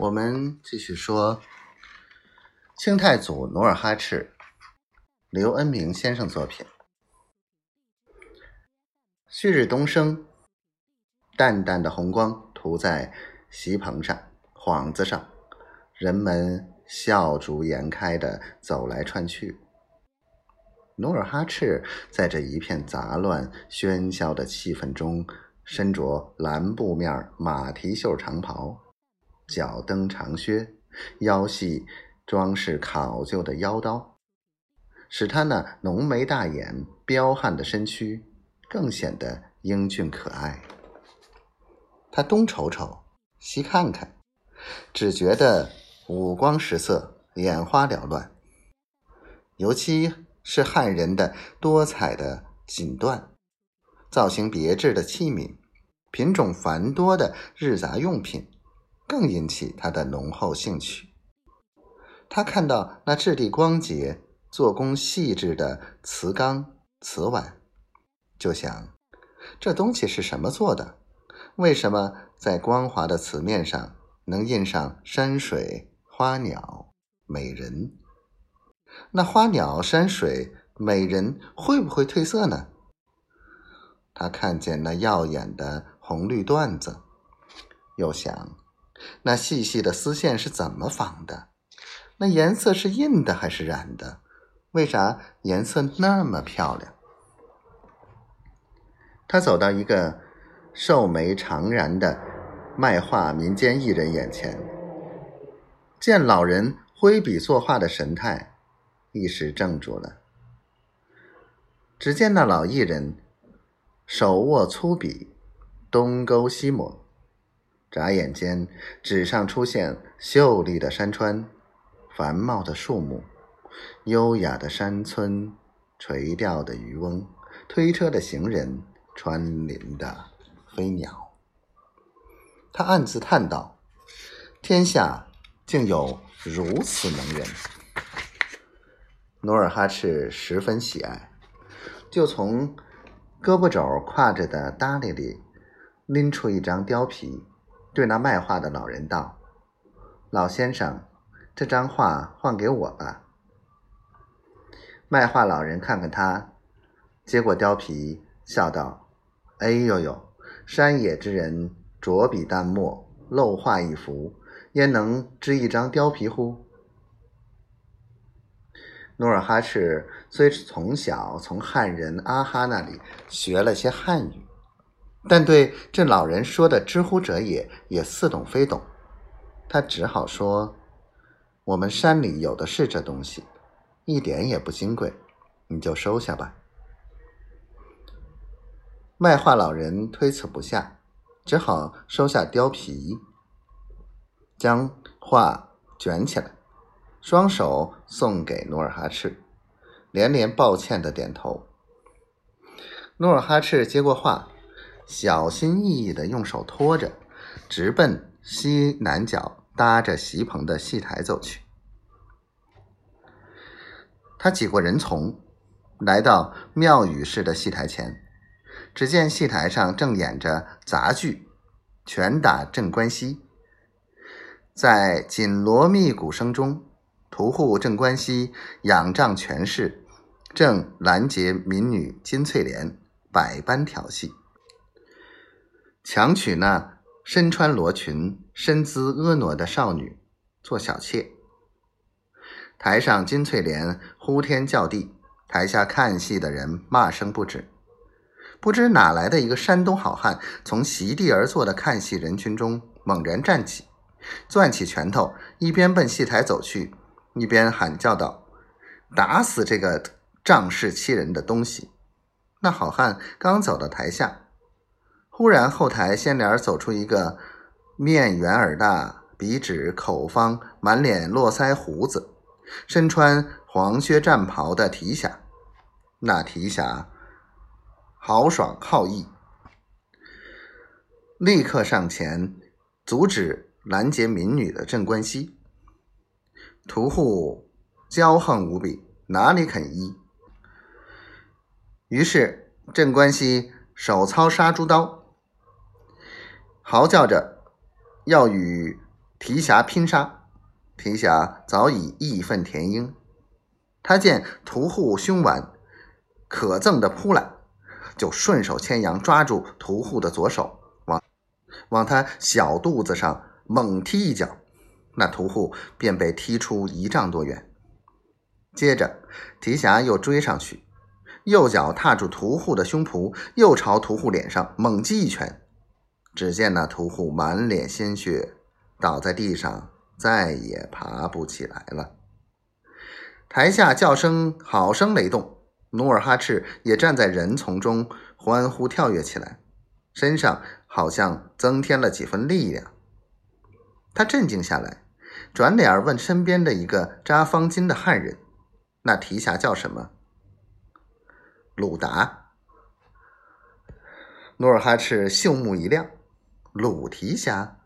我们继续说清太祖努尔哈赤，刘恩明先生作品。旭日东升，淡淡的红光涂在席棚上、幌子上，人们笑逐颜开的走来串去。努尔哈赤在这一片杂乱喧嚣的气氛中，身着蓝布面马蹄袖长袍。脚蹬长靴，腰系装饰考究的腰刀，使他那浓眉大眼、彪悍的身躯更显得英俊可爱。他东瞅瞅，西看看，只觉得五光十色、眼花缭乱。尤其是汉人的多彩的锦缎、造型别致的器皿、品种繁多的日杂用品。更引起他的浓厚兴趣。他看到那质地光洁、做工细致的瓷缸、瓷碗，就想：这东西是什么做的？为什么在光滑的瓷面上能印上山水、花鸟、美人？那花鸟、山水、美人会不会褪色呢？他看见那耀眼的红绿缎子，又想。那细细的丝线是怎么纺的？那颜色是印的还是染的？为啥颜色那么漂亮？他走到一个瘦眉长髯的卖画民间艺人眼前，见老人挥笔作画的神态，一时怔住了。只见那老艺人手握粗笔，东勾西抹。眨眼间，纸上出现秀丽的山川、繁茂的树木、优雅的山村、垂钓的渔翁、推车的行人、穿林的飞鸟。他暗自叹道：“天下竟有如此能人！”努尔哈赤十分喜爱，就从胳膊肘挎着的褡裢里拎出一张貂皮。对那卖画的老人道：“老先生，这张画换给我吧。”卖画老人看看他，接过貂皮，笑道：“哎呦呦，山野之人着笔淡墨，漏画一幅，焉能织一张貂皮乎？”努尔哈赤虽从小从汉人阿哈那里学了些汉语。但对这老人说的“知乎者也”也似懂非懂，他只好说：“我们山里有的是这东西，一点也不金贵，你就收下吧。”卖画老人推辞不下，只好收下貂皮，将画卷起来，双手送给努尔哈赤，连连抱歉的点头。努尔哈赤接过画。小心翼翼地用手托着，直奔西南角搭着席棚的戏台走去。他挤过人丛，来到庙宇式的戏台前，只见戏台上正演着杂剧《拳打镇关西》。在紧锣密鼓声中，屠户镇关西仰仗权势，正拦截民女金翠莲，百般调戏。强娶那身穿罗裙、身姿婀娜的少女做小妾。台上金翠莲呼天叫地，台下看戏的人骂声不止。不知哪来的一个山东好汉，从席地而坐的看戏人群中猛然站起，攥起拳头，一边奔戏台走去，一边喊叫道：“打死这个仗势欺人的东西！”那好汉刚走到台下。忽然，后台掀帘走出一个面圆耳大、鼻直口方、满脸络腮胡子、身穿黄靴战袍的提辖。那提辖豪爽好义，立刻上前阻止拦截民女的镇关西。屠户骄横无比，哪里肯依？于是镇关西手操杀猪刀。嚎叫着要与提辖拼杀，提辖早已义愤填膺。他见屠户凶顽，可憎的扑来，就顺手牵羊抓住屠户的左手，往往他小肚子上猛踢一脚，那屠户便被踢出一丈多远。接着，提辖又追上去，右脚踏住屠户的胸脯，又朝屠户脸上猛击一拳。只见那屠户满脸鲜血，倒在地上，再也爬不起来了。台下叫声好声雷动，努尔哈赤也站在人丛中欢呼跳跃起来，身上好像增添了几分力量。他镇静下来，转脸问身边的一个扎方巾的汉人。那提辖叫什么？鲁达。努尔哈赤秀目一亮，鲁提辖。